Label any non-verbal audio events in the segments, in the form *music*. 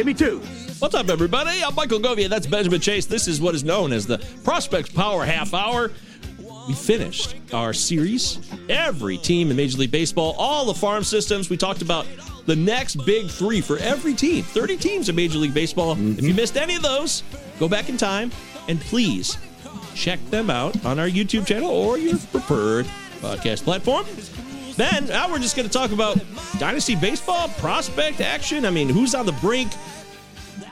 Give me two. What's up, everybody? I'm Michael Govier. That's Benjamin Chase. This is what is known as the Prospects Power Half Hour. We finished our series. Every team in Major League Baseball, all the farm systems. We talked about the next big three for every team. 30 teams in Major League Baseball. If mm-hmm. you missed any of those, go back in time and please check them out on our YouTube channel or your preferred podcast platform. Then, now we're just going to talk about Dynasty Baseball, prospect action. I mean, who's on the brink?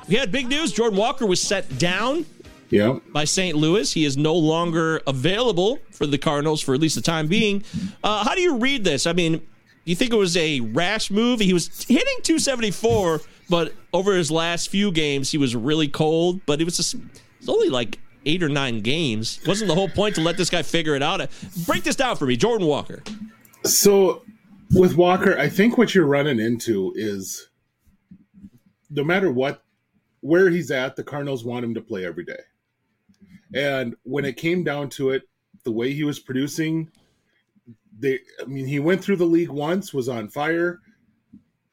We had big news. Jordan Walker was set down Yeah. by St. Louis. He is no longer available for the Cardinals for at least the time being. Uh, how do you read this? I mean, do you think it was a rash move? He was hitting 274, but over his last few games, he was really cold. But it was just it's only like eight or nine games. Wasn't the whole point to let this guy figure it out? Break this down for me, Jordan Walker. So with Walker, I think what you're running into is no matter what where he's at, the Cardinals want him to play every day. And when it came down to it, the way he was producing, they I mean, he went through the league once, was on fire.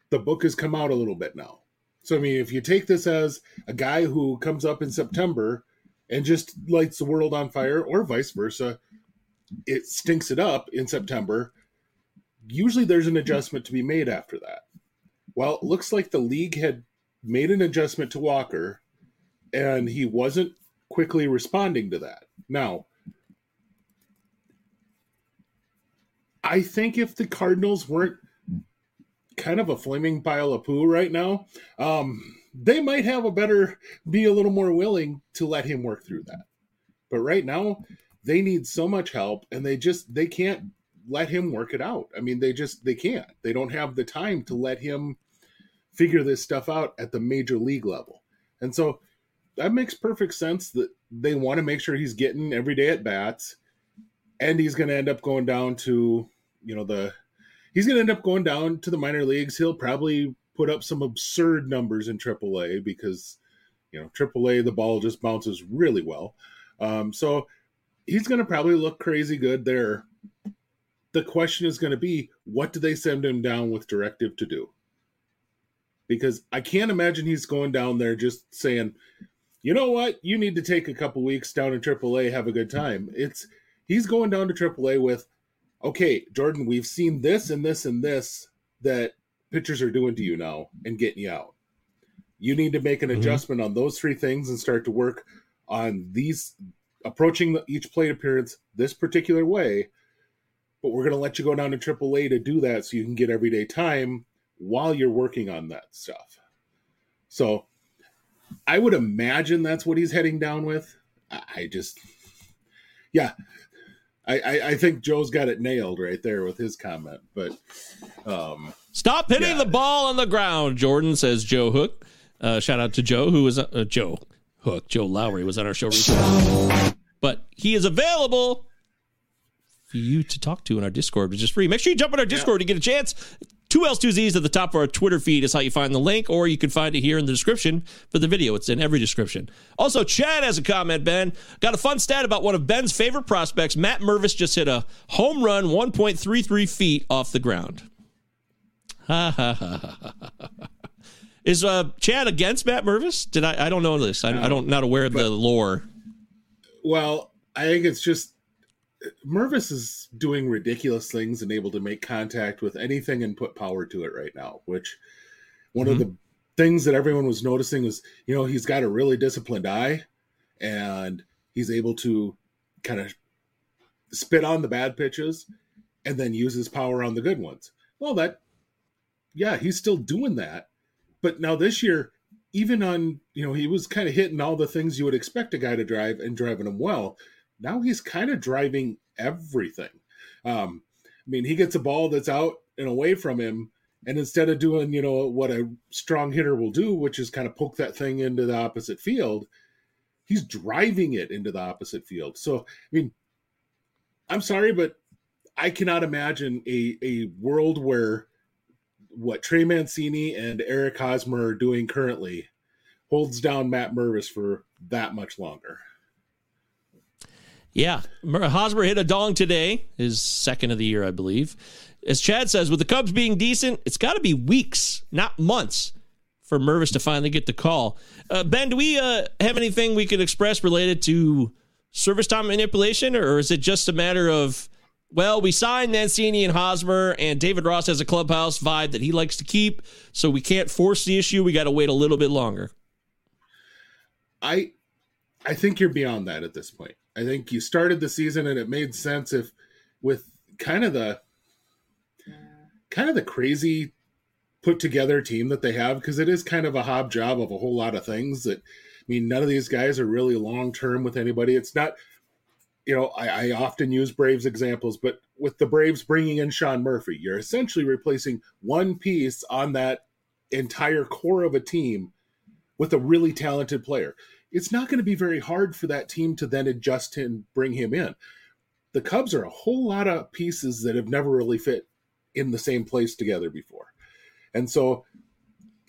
The book has come out a little bit now. So I mean, if you take this as a guy who comes up in September and just lights the world on fire, or vice versa, it stinks it up in September. Usually there's an adjustment to be made after that. Well, it looks like the league had made an adjustment to Walker and he wasn't quickly responding to that. Now, I think if the Cardinals weren't kind of a flaming pile of poo right now, um, they might have a better, be a little more willing to let him work through that. But right now, they need so much help and they just, they can't let him work it out. I mean, they just, they can't. They don't have the time to let him figure this stuff out at the major league level. And so that makes perfect sense that they want to make sure he's getting every day at bats and he's going to end up going down to, you know, the he's going to end up going down to the minor leagues. He'll probably put up some absurd numbers in AAA because, you know, AAA the ball just bounces really well. Um, so he's going to probably look crazy good there. The question is going to be, what do they send him down with directive to do? because I can't imagine he's going down there just saying, you know what, you need to take a couple weeks down in AAA, have a good time. It's he's going down to AAA with, okay, Jordan, we've seen this and this and this that pitchers are doing to you now and getting you out. You need to make an Mhm. adjustment on those three things and start to work on these approaching each plate appearance this particular way. But we're going to let you go down to AAA to do that so you can get everyday time while you're working on that stuff. So I would imagine that's what he's heading down with. I just, yeah, I, I, I think Joe's got it nailed right there with his comment. But um, Stop hitting Yeah. the ball on the ground, Jordan, says Joe Hook. Uh, shout out to Joe, who was uh, Joe Hook. Joe Lowry was on our show recently. But he is available you to talk to in our Discord, which is free. Make sure you jump in our Discord to get a chance. Two L's, two Z's at the top of our Twitter feed is how you find the link, or you can find it here in the description for the video. It's in every description. Also, Chad has a comment, Ben. Got a fun stat about one of Ben's favorite prospects. Matt Mervis just hit a home run 1.33 feet off the ground. Ha ha ha ha ha. Is uh, Chad against Matt Mervis? Did I? I don't know this. I, I don't not aware of the lore. Well, I think it's just Mervis is doing ridiculous things and able to make contact with anything and put power to it right now. Which one mm-hmm. of the things that everyone was noticing is, you know, he's got a really disciplined eye, and he's able to kind of spit on the bad pitches and then use his power on the good ones. Well, that yeah, he's still doing that but now this year, even on, you know, he was kind of hitting all the things you would expect a guy to drive and driving them well. Now he's kind of driving everything. Um, I mean, he gets a ball that's out and away from him, and instead of doing, you know, what a strong hitter will do, which is kind of poke that thing into the opposite field, he's driving it into the opposite field. So, I mean, I'm sorry, but I cannot imagine a, a world where what Trey Mancini and Eric Hosmer are doing currently holds down Matt Mervis for that much longer. Yeah, Hosmer hit a dong today, his second of the year, I believe. As Chad says, with the Cubs being decent, it's got to be weeks, not months, for Mervis to finally get the call. Uh, ben, do we uh, have anything we could express related to service time manipulation, or is it just a matter of well, we signed Mancini and Hosmer, and David Ross has a clubhouse vibe that he likes to keep, so we can't force the issue. We got to wait a little bit longer. I, I think you're beyond that at this point. I think you started the season, and it made sense if, with kind of the, kind of the crazy put together team that they have, because it is kind of a hob job of a whole lot of things. That I mean, none of these guys are really long term with anybody. It's not you know, I, I, often use Braves examples, but with the Braves bringing in Sean Murphy, you're essentially replacing one piece on that entire core of a team with a really talented player. It's not going to be very hard for that team to then adjust and bring him in. The Cubs are a whole lot of pieces that have never really fit in the same place together before. And so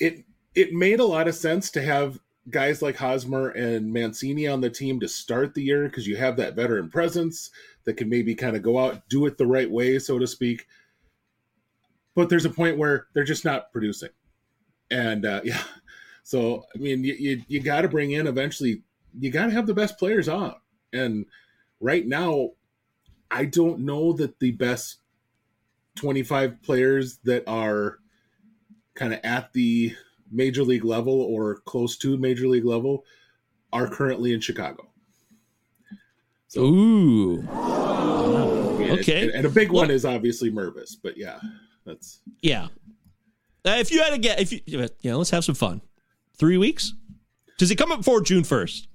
it it made a lot of sense to have guys like Hosmer and Mancini on the team to start the year because you have that veteran presence that can maybe kind of go out, do it the right way, so to speak. But there's a point where they're just not producing. And uh, *laughs* yeah, so I mean, you, you, you got to bring in eventually, you got to have the best players on. And right now, I don't know that the best 25 players that are kind of at the major league level or close to major league level are currently in Chicago. So, Ooh. okay. And, and, a big well, one is obviously Mervis, but yeah, that's yeah. Uh, if you had to get, if you, yeah, let's have some fun. Three weeks? Does he come up before June first?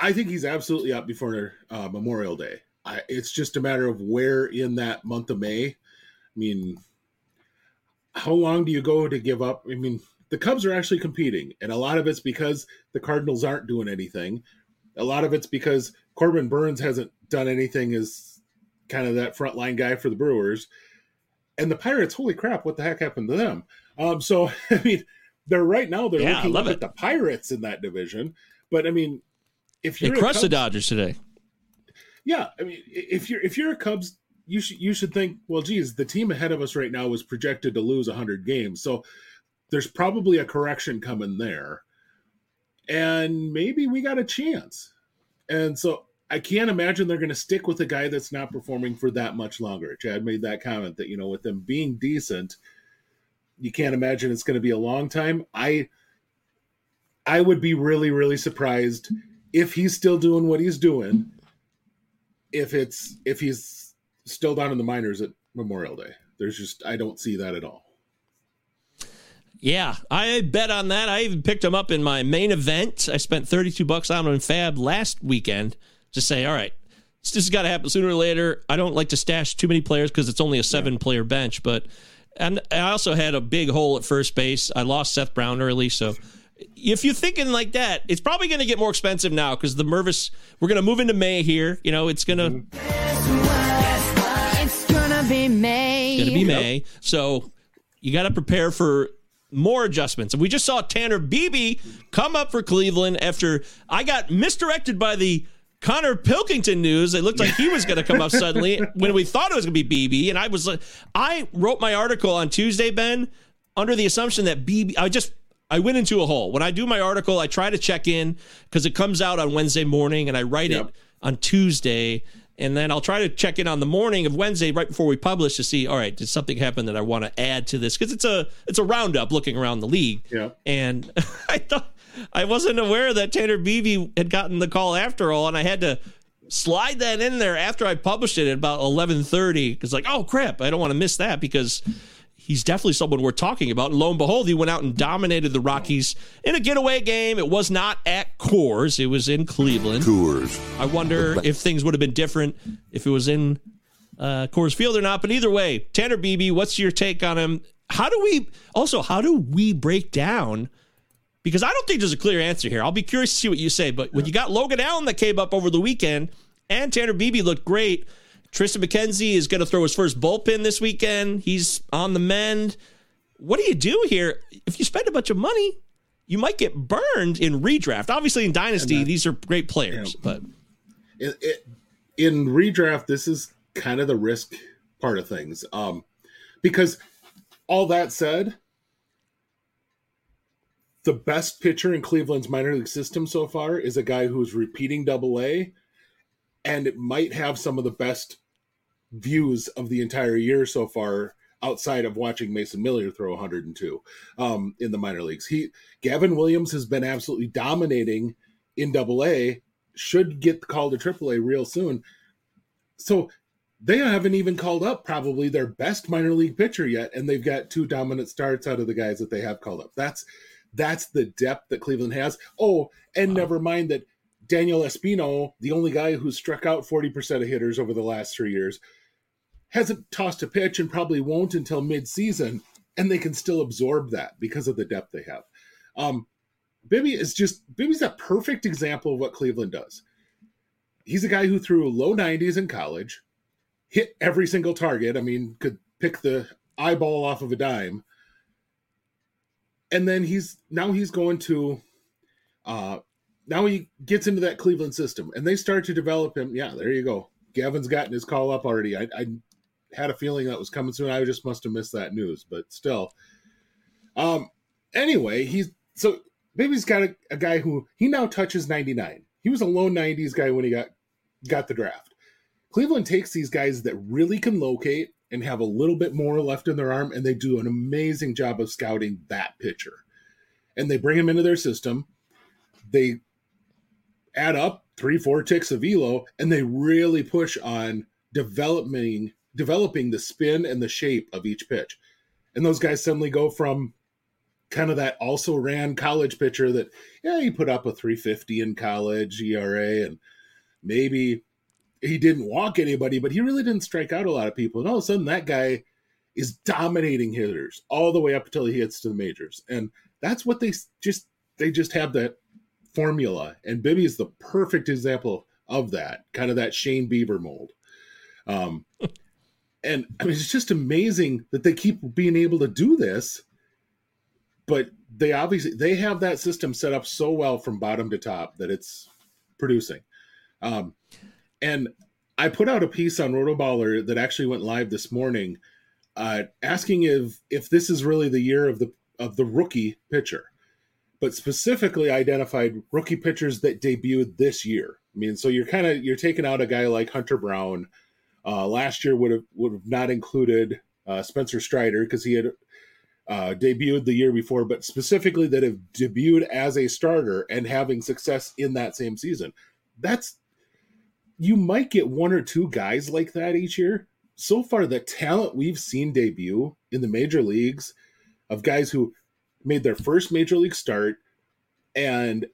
I think he's absolutely up before uh, Memorial Day. I, it's just a matter of where in that month of May. I mean, how long do you go to give up? I mean, the Cubs are actually competing, and a lot of it's because the Cardinals aren't doing anything. A lot of it's because Corbin Burnes hasn't done anything as kind of that frontline guy for the Brewers. And the Pirates, holy crap, what the heck happened to them? Um, so *laughs* I mean, they're right now they're yeah, looking up it. at the Pirates in that division. But I mean, if you're crushed Cubs, the Dodgers today. Yeah, I mean, if you're if you're a Cubs, you should you should think, well, geez, the team ahead of us right now was projected to lose 100 games. So there's probably a correction coming there. And maybe we got a chance. And so I can't imagine they're going to stick with a guy that's not performing for that much longer. Chad made that comment that, you know, with them being decent, you can't imagine it's going to be a long time. I I would be really really surprised if he's still doing what he's doing if it's if he's still down in the minors at Memorial Day. There's just I don't see that at all. Yeah, I bet on that. I even picked him up in my main event. I spent 32 bucks on him in FAAB last weekend to say, all right, this has got to happen sooner or later. I don't like to stash too many players because it's only a seven player bench, but and I also had a big hole at first base. I lost Seth Brown early, so if you're thinking like that, it's probably going to get more expensive now because the Mervis, we're going to move into May here. You know, it's going to. Mm-hmm. It's gonna be May. going to be May. So you got to prepare for more adjustments. And we just saw Tanner Bibee come up for Cleveland after I got misdirected by the Konnor Pilkington news. It looked like he was going to come up *laughs* suddenly when we thought it was going to be Bibee. And I was like, I wrote my article on Tuesday, Ben, under the assumption that Bibee. I just, I went into a hole. When I do my article, I try to check in because it comes out on Wednesday morning and I write Yep. it on Tuesday. And then I'll try to check in on the morning of Wednesday right before we publish to see, all right, did something happen that I want to add to this? Because it's a it's a roundup looking around the league. Yeah. And *laughs* I thought I wasn't aware that Tanner Bibee had gotten the call after all, and I had to slide that in there after I published it at about eleven thirty. Because like, oh crap, I don't want to miss that because he's definitely someone we're talking about. And lo and behold, he went out and dominated the Rockies in a getaway game. It was not at Coors; it was in Cleveland. Tours. I wonder if things would have been different if it was in uh, Coors Field or not. But either way, Tanner Bibee, what's your take on him? How do we also how do we break down? Because I don't think there's a clear answer here. I'll be curious to see what you say. But when you got Logan Allen that came up over the weekend, and Tanner Bibee looked great. Triston McKenzie is going to throw his first bullpen this weekend. He's on the mend. What do you do here? If you spend a bunch of money, you might get burned in redraft. Obviously, in Dynasty, these are great players, but it, it, in redraft, this is kind of the risk part of things. Um, because all that said, the best pitcher in Cleveland's minor league system so far is a guy who's repeating double A, and it might have some of the best views of the entire year so far outside of watching Mason Miller throw 102 um, in the minor leagues. He Gavin Williams has been absolutely dominating in double A, should get called to triple A real soon. So they haven't even called up probably their best minor league pitcher yet, and they've got two dominant starts out of the guys that they have called up. That's that's the depth that Cleveland has. Oh, and never mind that Daniel Espino, the only guy who's struck out 40% of hitters over the last three years, hasn't tossed a pitch and probably won't until midseason, and they can still absorb that because of the depth they have. Um, Bibby is just Bibby's a perfect example of what Cleveland does. He's a guy who threw low 90s in college, hit every single target. I mean, could pick the eyeball off of a dime. And then he's now he's going to uh now he gets into that Cleveland system and they start to develop him. Yeah, there you go. Gavin's gotten his call up already. I, I had a feeling that was coming soon. I just must have missed that news, but still. Um anyway, he's so Baby's got a, a guy who he now touches 99. He was a low 90s guy when he got got the draft. Cleveland takes these guys that really can locate and have a little bit more left in their arm, and they do an amazing job of scouting that pitcher. And they bring him into their system. They add up three, four ticks of velo, and they really push on developing developing the spin and the shape of each pitch. And those guys suddenly go from kind of that also ran college pitcher that yeah he put up a 350 in college ERA and maybe he didn't walk anybody but he really didn't strike out a lot of people. And all of a sudden that guy is dominating hitters all the way up until he hits to the majors. And that's what they just they just have that formula. And Bibby is the perfect example of that kind of that Shane Bieber mold. Um *laughs* and I mean it's just amazing that they keep being able to do this but they obviously they have that system set up so well from bottom to top that it's producing. Um, and I put out a piece on Rotoballer that actually went live this morning, uh, asking if if this is really the year of the of the rookie pitcher, but specifically identified rookie pitchers that debuted this year. I mean, so you're kind of you're taking out a guy like Hunter Brown. Uh, last year would have would have not included uh, Spencer Strider because he had uh, debuted the year before, but specifically that have debuted as a starter and having success in that same season. That's you might get one or two guys like that each year. So far, the talent we've seen debut in the major leagues of guys who made their first major league start and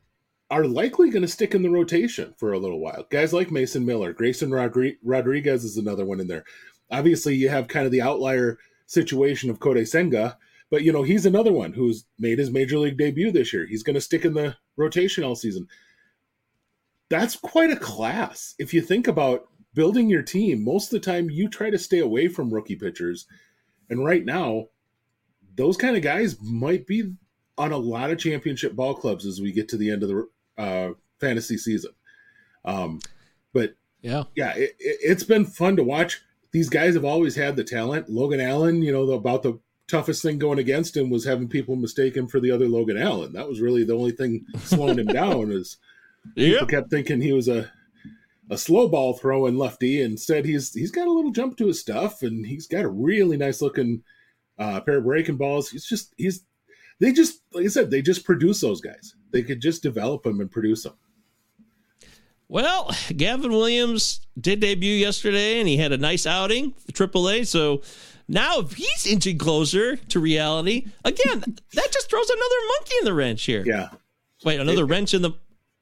are likely going to stick in the rotation for a little while. Guys like Mason Miller, Grayson Rodri- Rodriguez is another one in there. Obviously, you have kind of the outlier situation of Kodai Senga, but you know, he's another one who's made his major league debut this year. He's going to stick in the rotation all season. That's quite a class. If you think about building your team, most of the time you try to stay away from rookie pitchers. And right now, those kind of guys might be on a lot of championship ball clubs as we get to the end of the uh, fantasy season. Um, but yeah, yeah, it, has been fun to watch. These guys have always had the talent. Logan Allen, you know, the, about the toughest thing going against him was having people mistake him for the other Logan Allen. That was really the only thing slowing him *laughs* down. Is yep. people kept thinking he was a a slow ball throwing lefty. Instead, he's he's got a little jump to his stuff, and he's got a really nice looking uh, pair of breaking balls. He's just he's they just like I said they just produce those guys. They could just develop them and produce them. Well, Gavin Williams did debut yesterday, and he had a nice outing for AAA. So now, if he's inching closer to reality, again, that just throws another monkey in the wrench here. Yeah. Wait, another it, wrench in the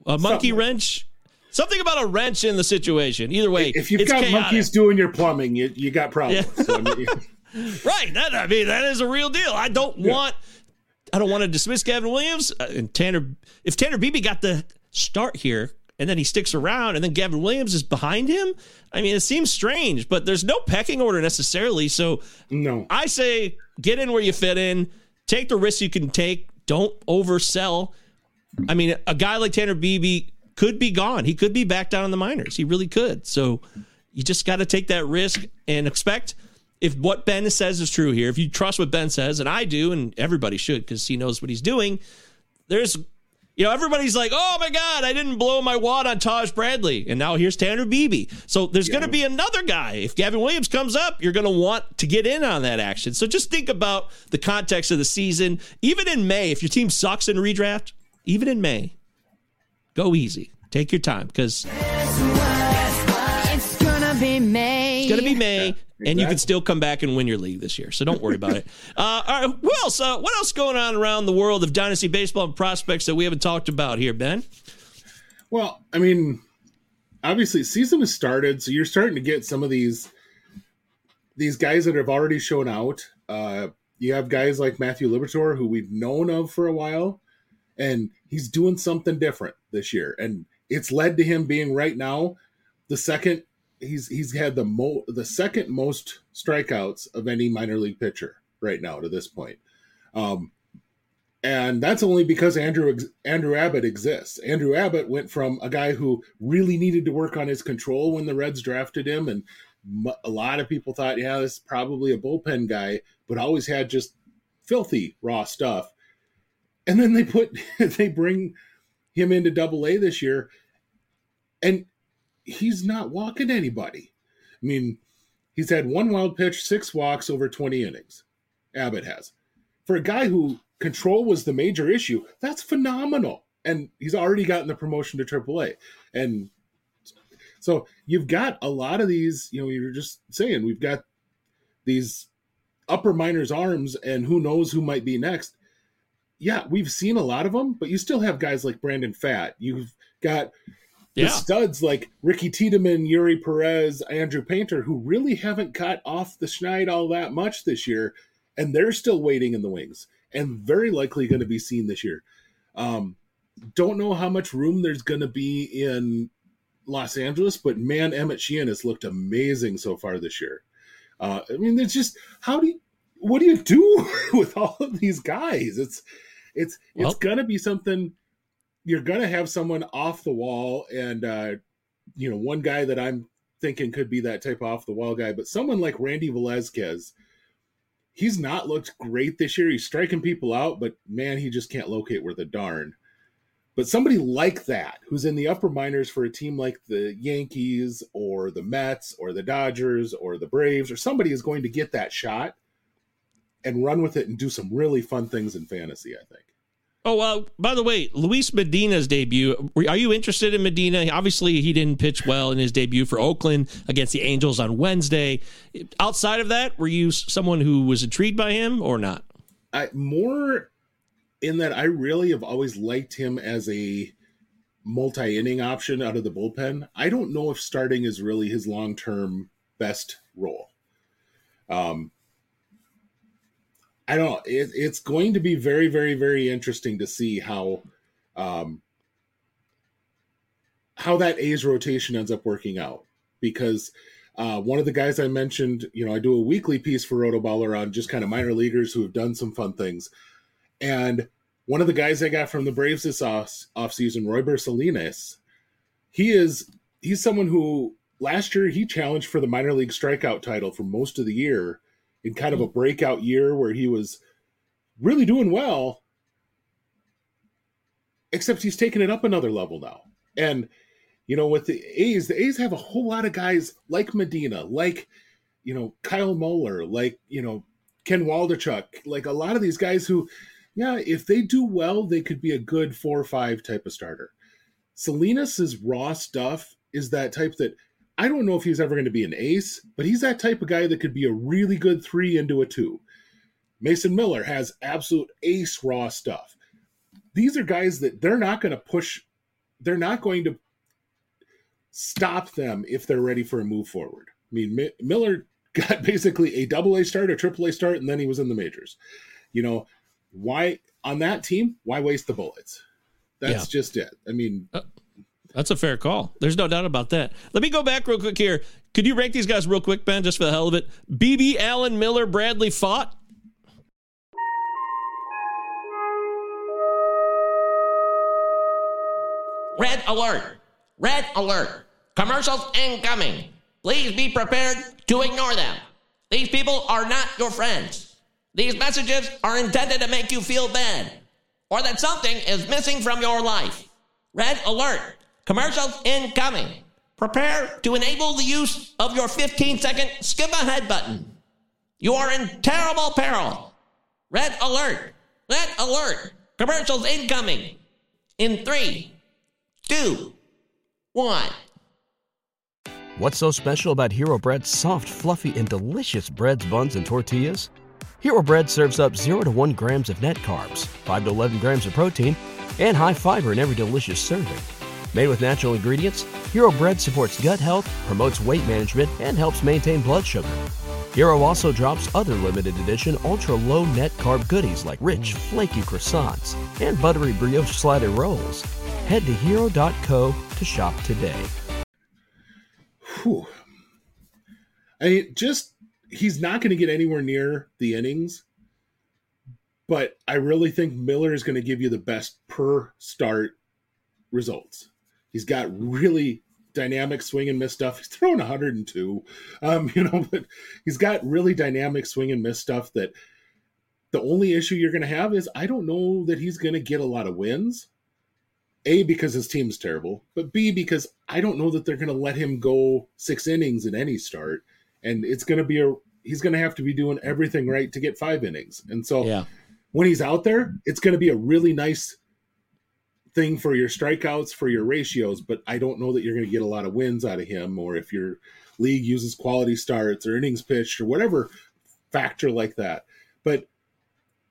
a monkey wrench. Something about a wrench in the situation. Either way, if you've got chaotic. monkeys doing your plumbing, you, you got problems. Yeah. So, I mean, *laughs* *laughs* right. That I mean, that is a real deal. I don't yeah. want. I don't want to dismiss Gavin Williams uh, and Tanner. If Tanner Bibee got the start here, and then he sticks around, and then Gavin Williams is behind him. I mean, it seems strange, but there's no pecking order necessarily. So, no, I say get in where you fit in, take the risks you can take, don't oversell. I mean, a guy like Tanner Bibee could be gone. He could be back down in the minors. He really could. So, you just got to take that risk and expect if what Ben says is true here, if you trust what Ben says, and I do, and everybody should because he knows what he's doing, there's you know, everybody's like, oh my God, I didn't blow my wad on Taj Bradley. And now here's Tanner Bibee. So there's yeah. going to be another guy. If Gavin Williams comes up, you're going to want to get in on that action. So just think about the context of the season. Even in May, if your team sucks in redraft, even in May, go easy. Take your time because it's going to be May. It's going to be May. Exactly. And you can still come back and win your league this year. So don't worry about it. *laughs* Uh, all right. well, else? Uh, what else going on around the world of dynasty baseball and prospects that we haven't talked about here, Ben? Well, I mean, obviously, season has started, so you're starting to get some of these these guys that have already shown out. Uh, you have guys like Matthew Liberatore, who we've known of for a while, and he's doing something different this year, and it's led to him being right now the second he's he's had the mo the second most strikeouts of any minor league pitcher right now to this point. Um, and that's only because Andrew Andrew Abbott exists. Andrew Abbott went from a guy who really needed to work on his control when the Reds drafted him, and a lot of people thought, yeah, this is probably a bullpen guy, but always had just filthy raw stuff. And then they put *laughs* they bring him into Double A this year, and he's not walking anybody. I mean, he's had one wild pitch, six walks over 20 innings. Abbott has. For a guy who control was the major issue, that's phenomenal. And he's already gotten the promotion to Triple A. And so you've got a lot of these, you know, you're just saying we've got these upper minors arms, and who knows who might be next. Yeah, we've seen a lot of them, but you still have guys like Brandon Pfaadt. You've got yeah. the studs like Ricky Tiedemann, Eury Perez, Andrew Painter, who really haven't cut off the schneid all that much this year, and they're still waiting in the wings and very likely going to be seen this year. Um, don't know how much room there's going to be in Los Angeles, but man, Emmet Sheehan has looked amazing so far this year. Uh, I mean, it's just how do you, what do you do *laughs* with all of these guys? It's it's well, it's gonna be something you're going to have someone off the wall and uh, you know one guy that i'm thinking could be that type of off the wall guy but someone like randy velasquez he's not looked great this year. He's striking people out but man he just can't locate where the darn. But somebody like that who's in the upper minors for a team like the yankees or the mets or the dodgers or the braves or somebody is going to get that shot and run with it and do some really fun things in fantasy i think Oh, uh, by the way, Luis Medina's debut. Are you interested in Medina? Obviously, he didn't pitch well in his debut for Oakland against the Angels on Wednesday. Outside of that, were you someone who was intrigued by him or not? I, more in that I really have always liked him as a multi inning option out of the bullpen. I don't know if starting is really his long term best role. Um, I don't. It, it's going to be very, very, very interesting to see how um, how that A's rotation ends up working out because uh, one of the guys I mentioned, you know, I do a weekly piece for Rotoballer on just kind of minor leaguers who have done some fun things. And one of the guys I got from the Braves this off, offseason, Roy Salinas, he is he's someone who last year he challenged for the minor league strikeout title for most of the year in kind of a breakout year where he was really doing well. Except he's taken it up another level now. And you know, with the A's, the A's have a whole lot of guys like Medina, like, you know, Kyle Muller, like, you know, Ken Waldichuk, like a lot of these guys who, yeah, if they do well, they could be a good four or five type of starter. Salinas's raw stuff is that type that I don't know if he's ever going to be an ace, but he's that type of guy that could be a really good three into a two. Mason Miller has absolute ace raw stuff. These are guys that they're not going to push, they're not going to stop them if they're ready for a move forward. I mean, M- Miller *laughs* got basically a double A start, a triple A start, and then he was in the majors. You know, why on that team? Why waste the bullets? That's yeah. just it. I mean, uh, that's a fair call. There's no doubt about that. Let me go back real quick here. Could you rank these guys real quick, Ben, just for the hell of it? Bibee Allen, Miller, Bradley, Pfaadt. Red alert. Red alert. Commercials incoming. Please be prepared to ignore them. These people are not your friends. These messages are intended to make you feel bad or that something is missing from your life. Red alert. Commercials incoming. Prepare to enable the use of your 15 second skip ahead button. You are in terrible peril. Red alert. Red alert. Commercials incoming. In three, two, one. What's so special about Hero Bread's soft, fluffy, and delicious breads, buns, and tortillas? Hero Bread serves up 0 to 1 grams of net carbs, 5 to 11 grams of protein, and high fiber in every delicious serving. Made with natural ingredients, Hero Bread supports gut health, promotes weight management, and helps maintain blood sugar. Hero also drops other limited edition ultra low net carb goodies like rich, flaky croissants and buttery brioche slider rolls. Head to hero.co to shop today. Whew. I mean, just he's not going to get anywhere near the innings, but I really think Miller is going to give you the best per start results. He's got really dynamic swing and miss stuff. He's throwing 102, um, *laughs* you know, but he's got really dynamic swing and miss stuff that the only issue you're going to have is I don't know that he's going to get a lot of wins. A, because his team's terrible, but B, because I don't know that they're going to let him go six innings in any start. And it's going to be a, he's going to have to be doing everything right to get five innings. And so yeah. when he's out there, it's going to be a really nice thing for your strikeouts, for your ratios, but I don't know that you're going to get a lot of wins out of him or if your league uses quality starts or innings pitched or whatever factor like that. But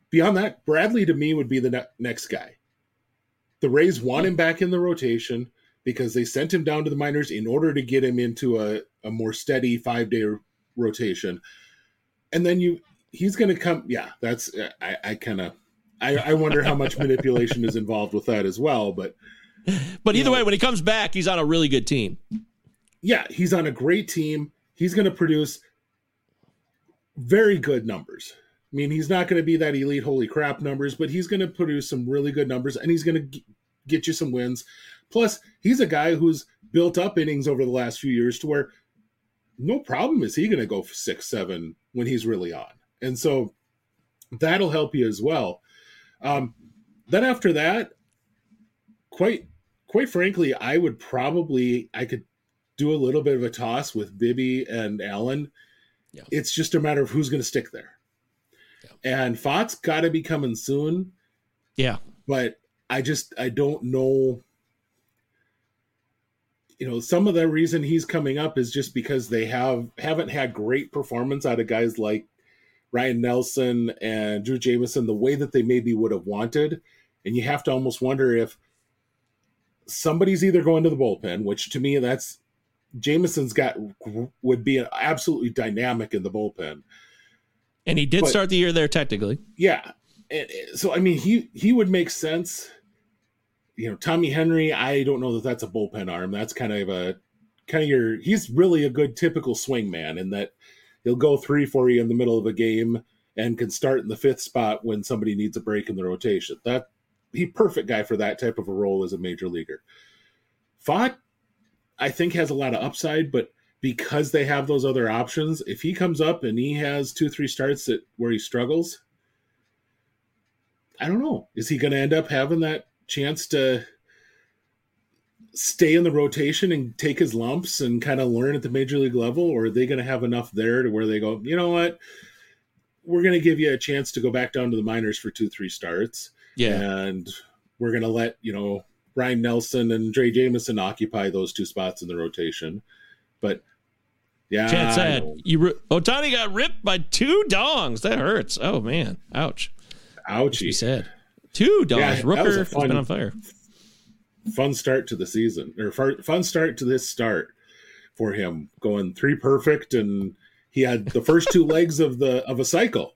beyond that, Bradley to me would be the ne- next guy. The Rays want him back in the rotation because they sent him down to the minors in order to get him into a, a more steady five day rotation. And then you, he's going to come. Yeah, that's, I, I kind of, I, I, wonder how much manipulation is involved with that as well. But, but either know, way, when he comes back, he's on a really good team. Yeah, he's on a great team. He's going to produce very good numbers. I mean, he's not going to be that elite holy crap numbers, but he's going to produce some really good numbers and he's going to g- get you some wins. Plus, he's a guy who's built up innings over the last few years to where no problem is he going to go for six, seven when he's really on. And so that'll help you as well. Um, then after that, quite quite frankly, I would probably I could do a little bit of a toss with Bibby and Allen. Yeah. It's just a matter of who's going to stick there. And Pfaadt's got to be coming soon. Yeah. But I just I don't know. You know, some of the reason he's coming up is just because they have haven't had great performance out of guys like Ryne Nelson and Drey Jameson the way that they maybe would have wanted. And you have to almost wonder if somebody's either going to the bullpen, which to me that's Jameson's got would be absolutely dynamic in the bullpen And he did But- start the year there technically. Yeah. And, so I mean, he he would make sense. You know, Tommy Henry. I don't know that that's a bullpen arm. That's kind of a kind of your. He's really a good typical swing man in that he'll go three for you in the middle of a game and can start in the fifth spot when somebody needs a break in the rotation. That he perfect guy for that type of a role as a major leaguer. Pfaadt, I think has a lot of upside, but because they have those other options, if he comes up and he has two, three starts that where he struggles, I don't know. Is he going to end up having that chance to stay in the rotation and take his lumps and kind of learn at the major league level, or are they going to have enough there to where they go, you know what? We're going to give you a chance to go back down to the minors for two, three starts, Yeah. and we're going to let you know Ryne Nelson and Drey Jameson occupy those two spots in the rotation. But yeah, I said you ri- Ohtani got ripped by two dongs. That hurts. Oh man, ouch. He ouchie. said two dongs. Yeah, Rooker has been on fire. Fun start to the season or fun start to this start for him going three perfect and he had the first two *laughs* legs of the of a cycle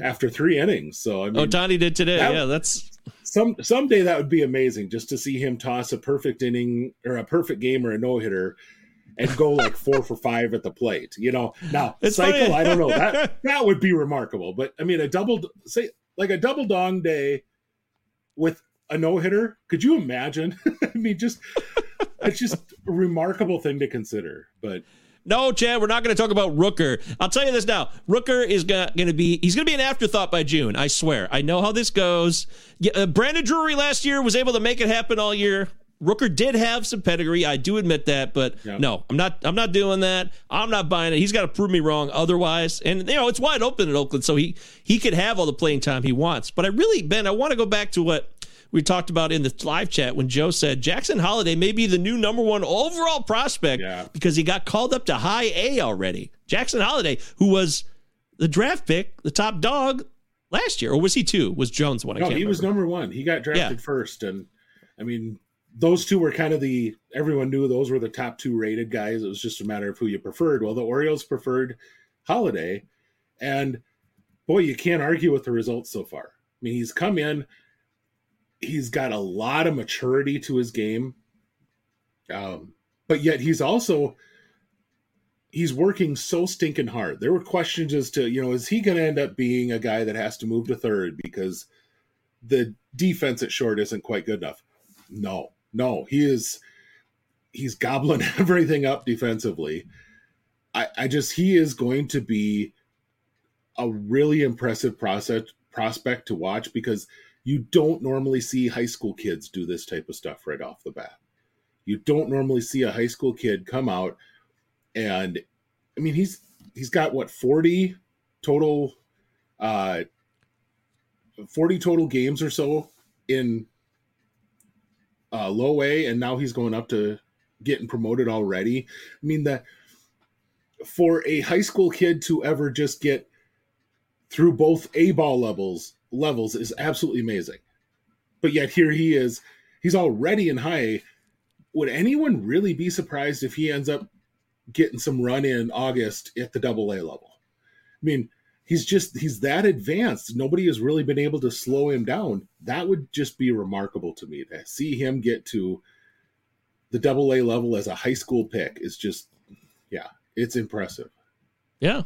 after three innings so i oh, mean Ohtani did today. that- yeah, that's some someday that would be amazing just to see him toss a perfect inning or a perfect game or a no-hitter and go like *laughs* four for five at the plate you know now It's cycle funny. i don't know that *laughs* that would be remarkable but i mean a double say like a double dong day with a no-hitter could you imagine *laughs* i mean just it's just a remarkable thing to consider but No, Chad, we're not going to talk about Rooker. I'll tell you this now. Rooker is going to be he's going to be an afterthought by June. I swear. I know how this goes. Yeah, uh, Brandon Drury last year was able to make it happen all year. Rooker did have some pedigree. I do admit that, but Yeah. no, I'm not. I'm not doing that. I'm not buying it. He's got to prove me wrong otherwise. And you know, it's wide open in Oakland, so he he could have all the playing time he wants. But I really, Ben, I want to go back to what we talked about in the live chat when Joe said Jackson Holliday may be the new number one overall prospect Yeah. because he got called up to high A already. Jackson Holliday, who was the draft pick, the top dog last year, or was he two? Was Jones one? No he was number one he got drafted Yeah. first and i mean those two were kind of the everyone knew those were the top two rated guys it was just a matter of who you preferred well the orioles preferred Holliday and boy you can't argue with the results so far i mean he's come in he's got a lot of maturity to his game. Um, but yet he's also he's working so stinking hard. There were questions as to you know is he going to end up being a guy that has to move to third because the defense at short isn't quite good enough? No no he is he's gobbling *laughs* everything up defensively. I i just he is going to be a really impressive process prospect to watch because you don't normally see high school kids do this type of stuff right off the bat. You don't normally see a high school kid come out and i mean he's he's got what 40 total uh 40 total games or so in uh low a and now he's going up to getting promoted already. I mean that for a high school kid to ever just get through both a ball levels levels is absolutely amazing but yet here he is he's already in high would anyone really be surprised if he ends up getting some run in August at the double A level? I mean, he's just he's that advanced. Nobody has really been able to slow him down. That would just be remarkable to me to see him get to the double A level as a high school pick is just yeah, it's impressive. Yeah.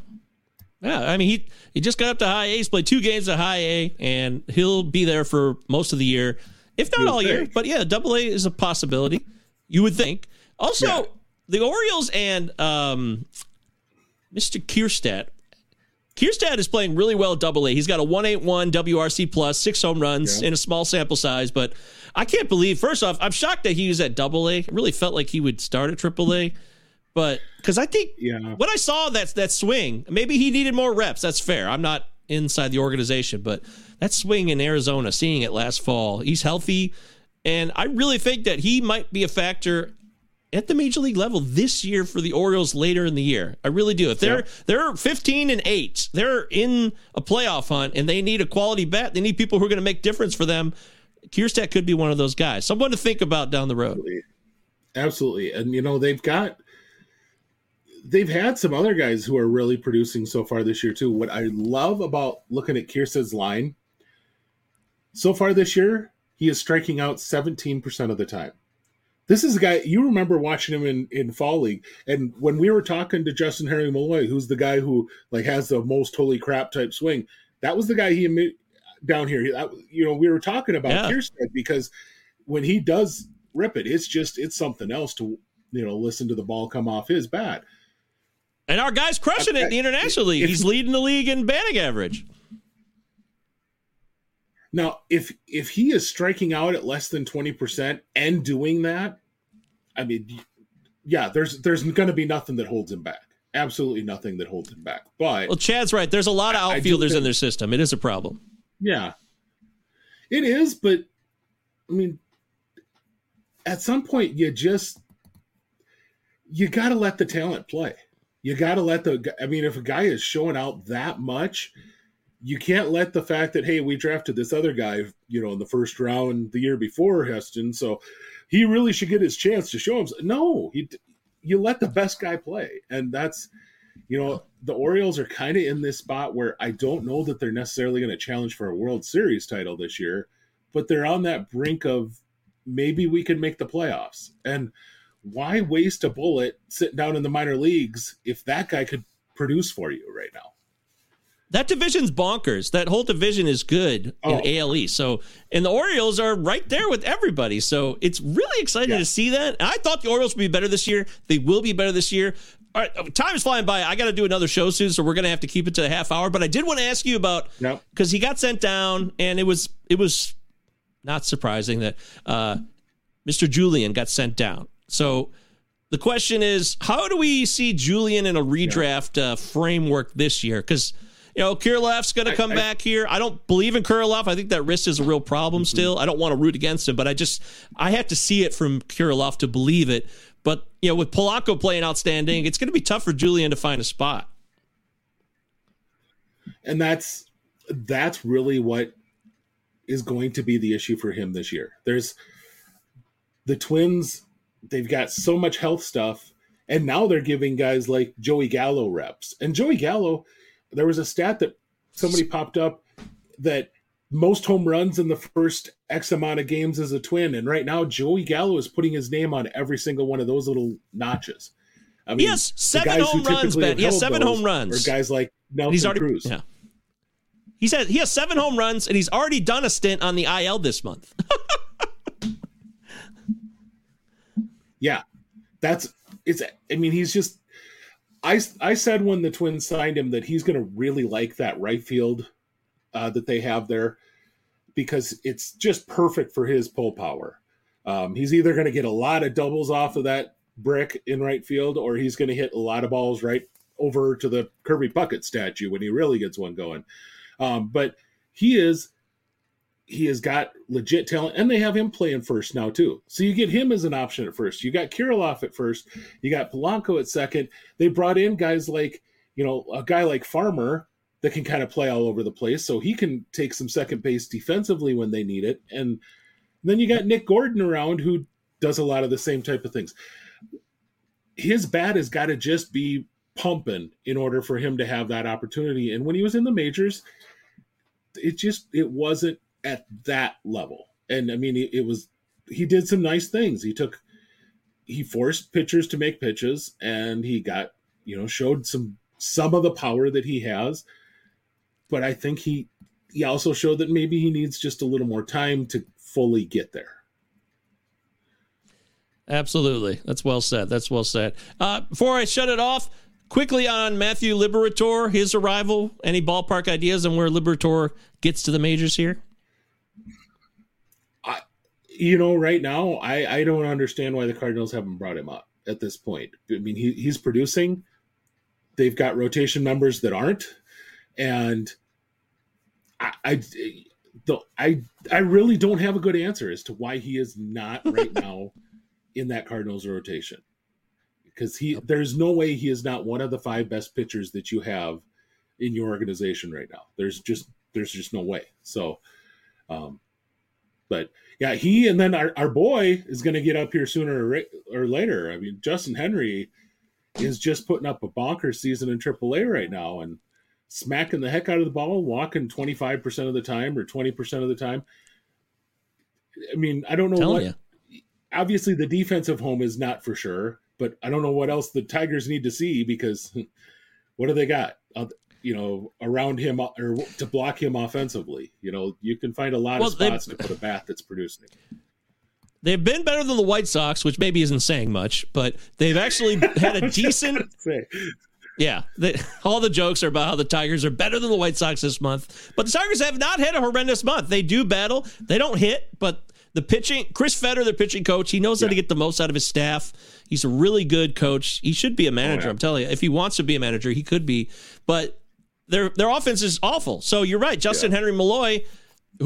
Yeah, I mean he he just got up to high A. He's played two games at high A, and he'll be there for most of the year, if not You all year. think. But yeah, Double A is a possibility. You would think. Also, Yeah. the Orioles and um, Mr. Kjerstad. Kjerstad is playing really well at Double A. He's got a one eight one WRC plus, six home runs Yeah. in a small sample size. But I can't believe. First off, I'm shocked that he was at Double A. It really felt like he would start at Triple A. But because I think Yeah. when I saw that that swing, maybe he needed more reps. That's fair. I'm not inside the organization, but that swing in Arizona, seeing it last fall, he's healthy, and I really think that he might be a factor at the major league level this year for the Orioles later in the year. I really do. If they're Yeah. they're 15 and 8, they're in a playoff hunt and they need a quality bat. They need people who are going to make difference for them. Kjerstad could be one of those guys. Someone to think about down the road. Absolutely. And you know, they've got they've had some other guys who are really producing so far this year too. What I love about looking at Kjerstad's line so far this year, he is striking out 17% of the time. This is a guy you remember watching him in in fall league, and when we were talking to Justyn-Henry Malloy, who's the guy who like has the most holy crap type swing, that was the guy he down here. That, you know, we were talking about yeah. Because when he does rip it, it's just it's something else to you know listen to the ball come off his bat. And our guy's crushing it in the international league. He's leading the league in batting average. Now, if if he is striking out at less than twenty percent and doing that, I mean, yeah, there's there's going to be nothing that holds him back. Absolutely nothing that holds him back. But well, Chad's right. There's a lot of outfielders think, in their system. It is a problem. Yeah, it is. But I mean, at some point, you just you got to let the talent play. You got to let the. I mean, if a guy is showing out that much you can't let the fact that hey we drafted this other guy you know in the first round the year before heston so he really should get his chance to show him no he, you let the best guy play and that's you know the orioles are kind of in this spot where i don't know that they're necessarily going to challenge for a world series title this year but they're on that brink of maybe we can make the playoffs and why waste a bullet sitting down in the minor leagues if that guy could produce for you right now that division's bonkers. That whole division is good oh. in ALE. So, and the Orioles are right there with everybody. So it's really exciting yeah. to see that. I thought the Orioles would be better this year. They will be better this year. All right, time is flying by. I got to do another show soon, so we're going to have to keep it to a half hour. But I did want to ask you about because nope. he got sent down, and it was it was not surprising that uh, Mr. Julien got sent down. So the question is, how do we see Julien in a redraft uh, framework this year? Because you know, Kirilloff's going to come I, back here. I don't believe in Kirilloff. I think that wrist is a real problem mm-hmm. still. I don't want to root against him, but I just I have to see it from Kirilloff to believe it. But you know, with Polanco playing outstanding, it's going to be tough for Julien to find a spot. And that's that's really what is going to be the issue for him this year. There's the Twins. They've got so much health stuff, and now they're giving guys like Joey Gallo reps. And Joey Gallo there was a stat that somebody popped up that most home runs in the first X amount of games as a twin. And right now, Joey Gallo is putting his name on every single one of those little notches. I mean, yes, seven home runs, Ben. He has seven home runs. Or guys like Nelson he's already, Cruz. Yeah. He said he has seven home runs, and he's already done a stint on the IL this month. *laughs* yeah, that's it's. I mean, he's just I, I said when the Twins signed him that he's going to really like that right field uh, that they have there because it's just perfect for his pull power. Um, he's either going to get a lot of doubles off of that brick in right field or he's going to hit a lot of balls right over to the Kirby Puckett statue when he really gets one going. Um, but he is he has got legit talent, and they have him playing first now too. So you get him as an option at first. You got Kirilloff at first. You got Polanco at second. They brought in guys like you know a guy like Farmer that can kind of play all over the place, so he can take some second base defensively when they need it. And then you got Nick Gordon around who does a lot of the same type of things. His bat has got to just be pumping in order for him to have that opportunity. And when he was in the majors, it just it wasn't at that level. And I mean, it, it was he did some nice things. He took he forced pitchers to make pitches, and he got you know showed some some of the power that he has. But I think he he also showed that maybe he needs just a little more time to fully get there. Absolutely. That's well said. That's well said. Uh, before I shut it off, quickly on Matthew Liberatore, his arrival. Any ballpark ideas on where Liberatore gets to the majors here? You know, right now, I I don't understand why the Cardinals haven't brought him up at this point. I mean, he he's producing. They've got rotation members that aren't, and I, I the, I I really don't have a good answer as to why he is not *laughs* right now in that Cardinals rotation. Because he there's no way he is not one of the five best pitchers that you have in your organization right now. There's just there's just no way. So um but yeah, he and then our, our boy is going to get up here sooner or, later. I mean, Justyn-Henry, is just putting up a bonkers season in AAA right now and smacking the heck out of the ball, walking 25% of the time or 20% of the time. I mean, I don't know what. you. Obviously, the defensive home is not for sure, but I don't know what else the Tigers need to see because *laughs* what do they got? You know, around him or to block him offensively. You know, you can find a lot Well, of spots to put a bat that's producing. They've been better than the White Sox, which maybe isn't saying much, but they've actually *laughs* had a decent. *laughs* Yeah, they, all the jokes are about how the Tigers are better than the White Sox this month, but the Tigers have not had a horrendous month. They do battle, they don't hit, but the pitching, Chris Fetter, their pitching coach, he knows how to get the most out of his staff. He's a really good coach. He should be a manager. Oh, yeah. I'm telling you, if he wants to be a manager, he could be. But their their offense is awful. So you're right, Justyn-Henry Malloy.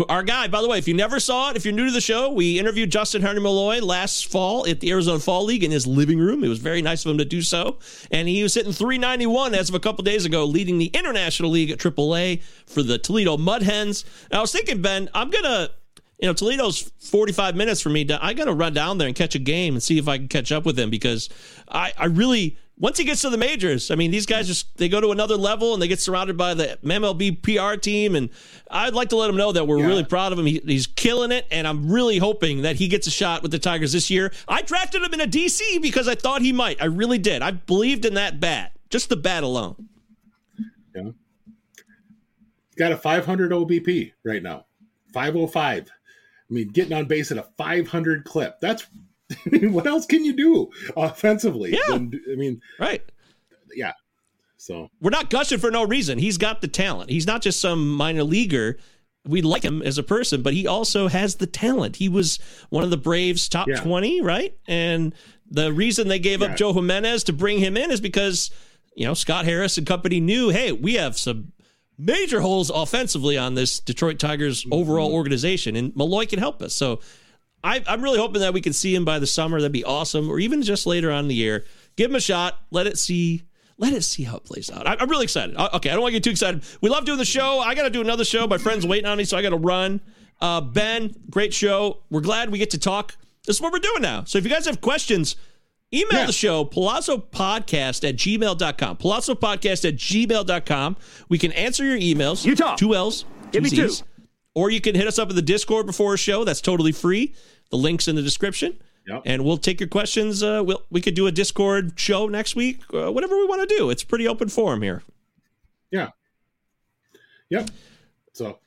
Our guy, by the way, if you never saw it, if you're new to the show, we interviewed Justyn-Henry Malloy last fall at the Arizona Fall League in his living room. It was very nice of him to do so. And he was hitting 391 as of a couple days ago, leading the International League at AAA for the Toledo Mud Hens. And I was thinking, Ben, I'm going to, you know, Toledo's 45 minutes for me. To, I got to run down there and catch a game and see if I can catch up with him because I, I really, once he gets to the majors, I mean, these guys just they go to another level and they get surrounded by the MLB PR team, and I'd like to let him know that we're Yeah. really proud of him. He, he's killing it, and I'm really hoping that he gets a shot with the Tigers this year. I drafted him in a DC because I thought he might. I really did. I believed in that bat, just the bat alone. Yeah. Got a 500 OBP right now. 505. I mean, getting on base at a 500 clip. That's *laughs* what else can you do offensively? Yeah. than- I mean, Right. yeah. So We're not gushing for no reason. He's got the talent. He's not just some minor leaguer. We like him as a person, but he also has the talent. He was one of the Braves' top Yeah. 20, right? And the reason they gave Yeah. up Joe Jimenez to bring him in is because, you know, Scott Harris and company knew, hey, we have some major holes offensively on this Detroit Tigers mm-hmm. overall organization, and Malloy can help us. So I, I'm really hoping that we can see him by the summer. That'd be awesome, or even just later on in the year. Give him a shot. Let it see. Let it see how it plays out. I, I'm really excited. Uh, Okay, I don't want to get too excited. We love doing the show. I got to do another show. My friend's waiting on me, so I got to run. Uh, ben, great show. We're glad we get to talk. This is what we're doing now. So if you guys have questions, email Yeah. the show, Pallazzo Podcast at gmail.com. Pallazzo Podcast at gmail.com. We can answer your emails. Utah. Two L's. Two Give me two. Or you can hit us up in the Discord before a show. That's totally free. The link's in the description. Yep. And we'll take your questions. Uh, we'll, we could do a Discord show next week, uh, whatever we want to do. It's pretty open forum here. yeah. Yep. So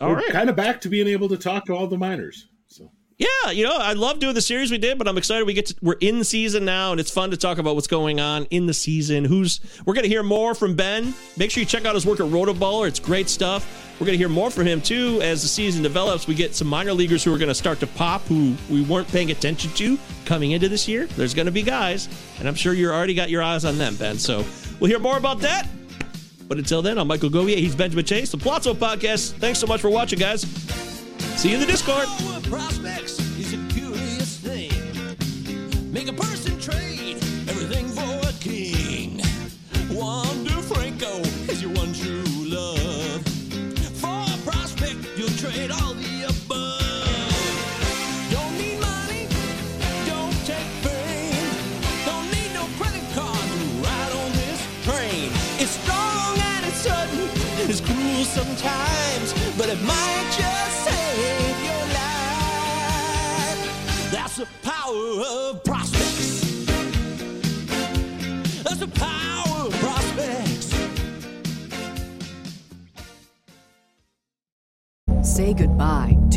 All we're right. kind of back to being able to talk to all the miners. So Yeah, you know, I love doing the series we did, but I'm excited we get to we're in season now and it's fun to talk about what's going on in the season. Who's we're gonna hear more from Ben. Make sure you check out his work at Rotoballer. It's great stuff. We're gonna hear more from him too as the season develops. We get some minor leaguers who are gonna start to pop who we weren't paying attention to coming into this year. There's gonna be guys, and I'm sure you already got your eyes on them, Ben. So we'll hear more about that. But until then, I'm Michael Govier. He's Benjamin Chase, the Pallazzo Podcast. Thanks so much for watching, guys. See you in the Discord. Sometimes, but it might just save your life. That's the power of prospects. That's the power of prospects. Say goodbye